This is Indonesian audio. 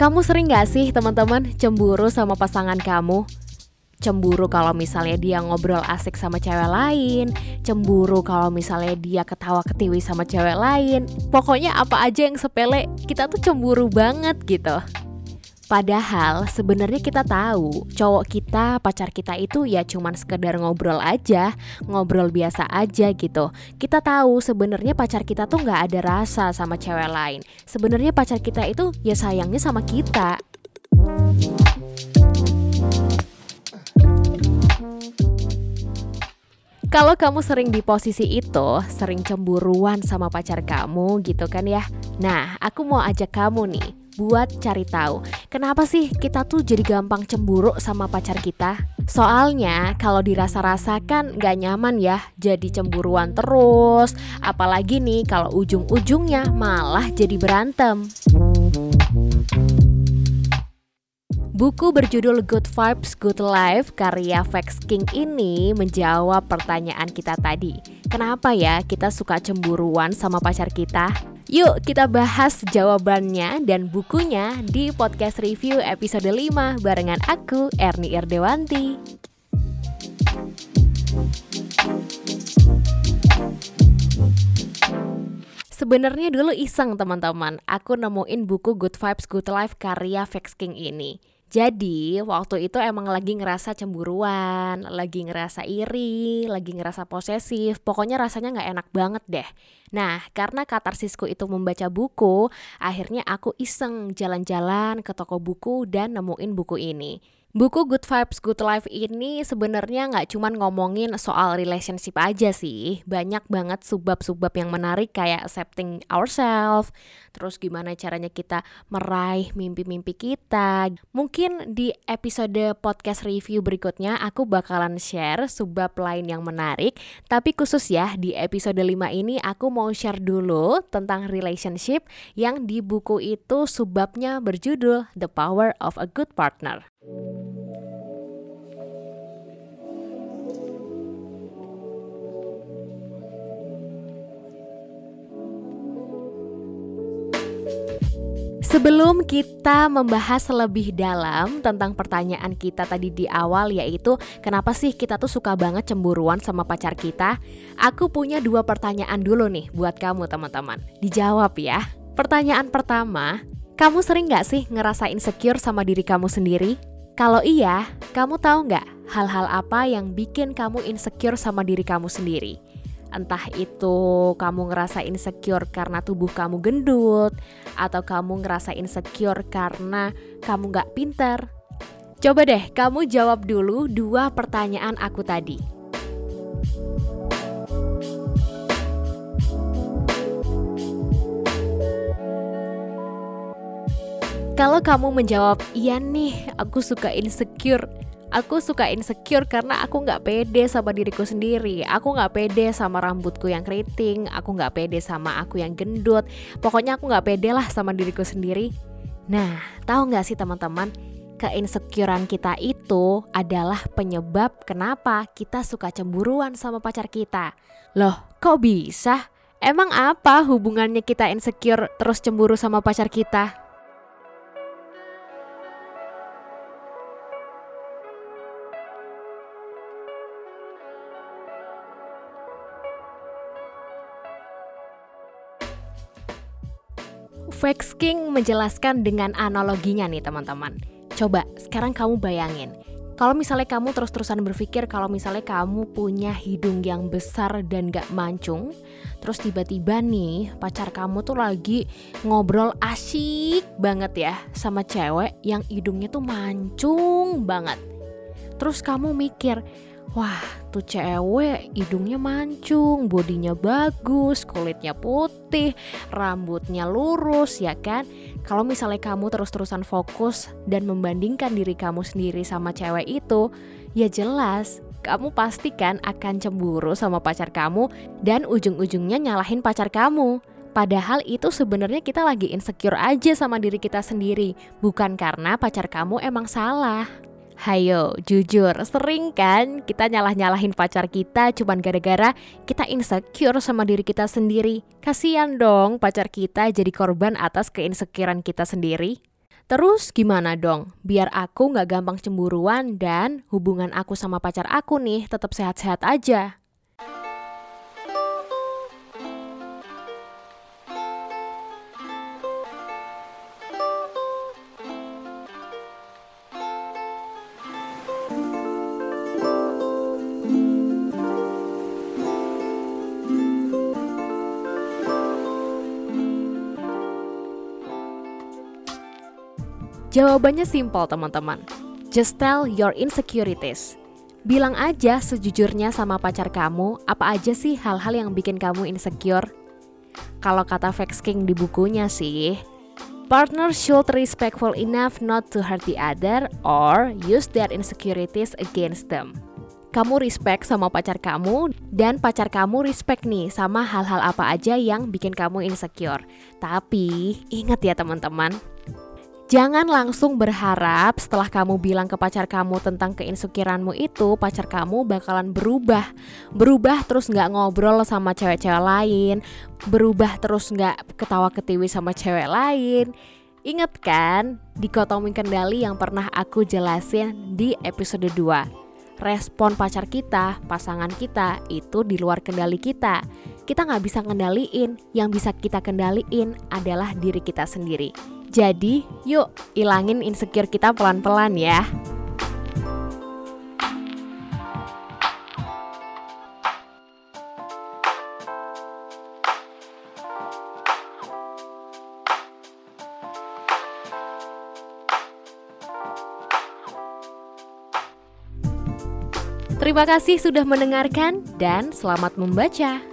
Kamu sering gak sih teman-teman cemburu sama pasangan kamu? Cemburu kalau misalnya dia ngobrol asik sama cewek lain Cemburu kalau misalnya dia ketawa ketiwi sama cewek lain Pokoknya apa aja yang sepele kita tuh cemburu banget gitu Padahal sebenarnya kita tahu cowok kita, pacar kita itu ya cuman sekedar ngobrol aja, ngobrol biasa aja gitu. Kita tahu sebenarnya pacar kita tuh nggak ada rasa sama cewek lain. Sebenarnya pacar kita itu ya sayangnya sama kita. Kalau kamu sering di posisi itu, sering cemburuan sama pacar kamu gitu kan ya. Nah, aku mau ajak kamu nih buat cari tahu kenapa sih kita tuh jadi gampang cemburu sama pacar kita. Soalnya kalau dirasa-rasa kan gak nyaman ya jadi cemburuan terus. Apalagi nih kalau ujung-ujungnya malah jadi berantem. Buku berjudul Good Vibes, Good Life karya Vex King ini menjawab pertanyaan kita tadi. Kenapa ya kita suka cemburuan sama pacar kita? Yuk kita bahas jawabannya dan bukunya di podcast review episode 5 barengan aku Erni Erdewanti. Sebenarnya dulu iseng teman-teman, aku nemuin buku Good Vibes Good Life karya Vex King ini. Jadi waktu itu emang lagi ngerasa cemburuan, lagi ngerasa iri, lagi ngerasa posesif, pokoknya rasanya nggak enak banget deh. Nah karena katarsisku itu membaca buku, akhirnya aku iseng jalan-jalan ke toko buku dan nemuin buku ini. Buku Good Vibes Good Life ini sebenarnya nggak cuma ngomongin soal relationship aja sih, banyak banget subbab-subbab yang menarik kayak accepting ourselves, terus gimana caranya kita meraih mimpi-mimpi kita. Mungkin di episode podcast review berikutnya aku bakalan share subbab lain yang menarik, tapi khusus ya di episode 5 ini aku mau share dulu tentang relationship yang di buku itu subbabnya berjudul The Power of a Good Partner. Sebelum kita membahas lebih dalam tentang pertanyaan kita tadi di awal yaitu kenapa sih kita tuh suka banget cemburuan sama pacar kita? Aku punya dua pertanyaan dulu nih buat kamu teman-teman. Dijawab ya. Pertanyaan pertama, kamu sering gak sih ngerasa insecure sama diri kamu sendiri? Kalau iya, kamu tahu nggak hal-hal apa yang bikin kamu insecure sama diri kamu sendiri? Entah itu kamu ngerasa insecure karena tubuh kamu gendut Atau kamu ngerasa insecure karena kamu gak pinter. Coba deh kamu jawab dulu dua pertanyaan aku tadi. Kalau kamu menjawab, iya nih aku suka insecure Aku suka insecure karena aku nggak pede sama diriku sendiri. Aku nggak pede sama rambutku yang keriting. Aku nggak pede sama aku yang gendut. Pokoknya aku nggak pede lah sama diriku sendiri. Nah, tahu nggak sih teman-teman? Keinsecurean kita itu adalah penyebab kenapa kita suka cemburuan sama pacar kita. Loh, kok bisa? Emang apa hubungannya kita insecure terus cemburu sama pacar kita? Vex King menjelaskan dengan analoginya nih teman-teman. Coba sekarang kamu bayangin, kalau misalnya kamu terus-terusan berpikir kalau misalnya kamu punya hidung yang besar dan gak mancung, terus tiba-tiba nih pacar kamu tuh lagi ngobrol asyik banget ya sama cewek yang hidungnya tuh mancung banget. Terus kamu mikir, Wah, tuh cewek hidungnya mancung, bodinya bagus, kulitnya putih, rambutnya lurus ya kan? Kalau misalnya kamu terus-terusan fokus dan membandingkan diri kamu sendiri sama cewek itu, ya jelas kamu pastikan akan cemburu sama pacar kamu dan ujung-ujungnya nyalahin pacar kamu. Padahal itu sebenarnya kita lagi insecure aja sama diri kita sendiri, bukan karena pacar kamu emang salah. Hayo, jujur, sering kan kita nyalah-nyalahin pacar kita cuman gara-gara kita insecure sama diri kita sendiri. Kasian dong pacar kita jadi korban atas keinsecurean kita sendiri. Terus gimana dong? Biar aku nggak gampang cemburuan dan hubungan aku sama pacar aku nih tetap sehat-sehat aja. Jawabannya simpel teman-teman. Just tell your insecurities. Bilang aja sejujurnya sama pacar kamu, apa aja sih hal-hal yang bikin kamu insecure? Kalau kata Vex King di bukunya sih, partner should respectful enough not to hurt the other or use their insecurities against them. Kamu respect sama pacar kamu dan pacar kamu respect nih sama hal-hal apa aja yang bikin kamu insecure. Tapi ingat ya teman-teman, Jangan langsung berharap setelah kamu bilang ke pacar kamu tentang keinsukiranmu itu Pacar kamu bakalan berubah. Berubah terus nggak ngobrol sama cewek-cewek lain. Berubah terus nggak ketawa ketiwi sama cewek lain. Ingat kan dikotomi kendali yang pernah aku jelasin di episode 2 Respon pacar kita, pasangan kita itu di luar kendali kita. Kita nggak bisa kendaliin, yang bisa kita kendaliin adalah diri kita sendiri jadi, yuk ilangin insecure kita pelan-pelan ya. Terima kasih sudah mendengarkan dan selamat membaca.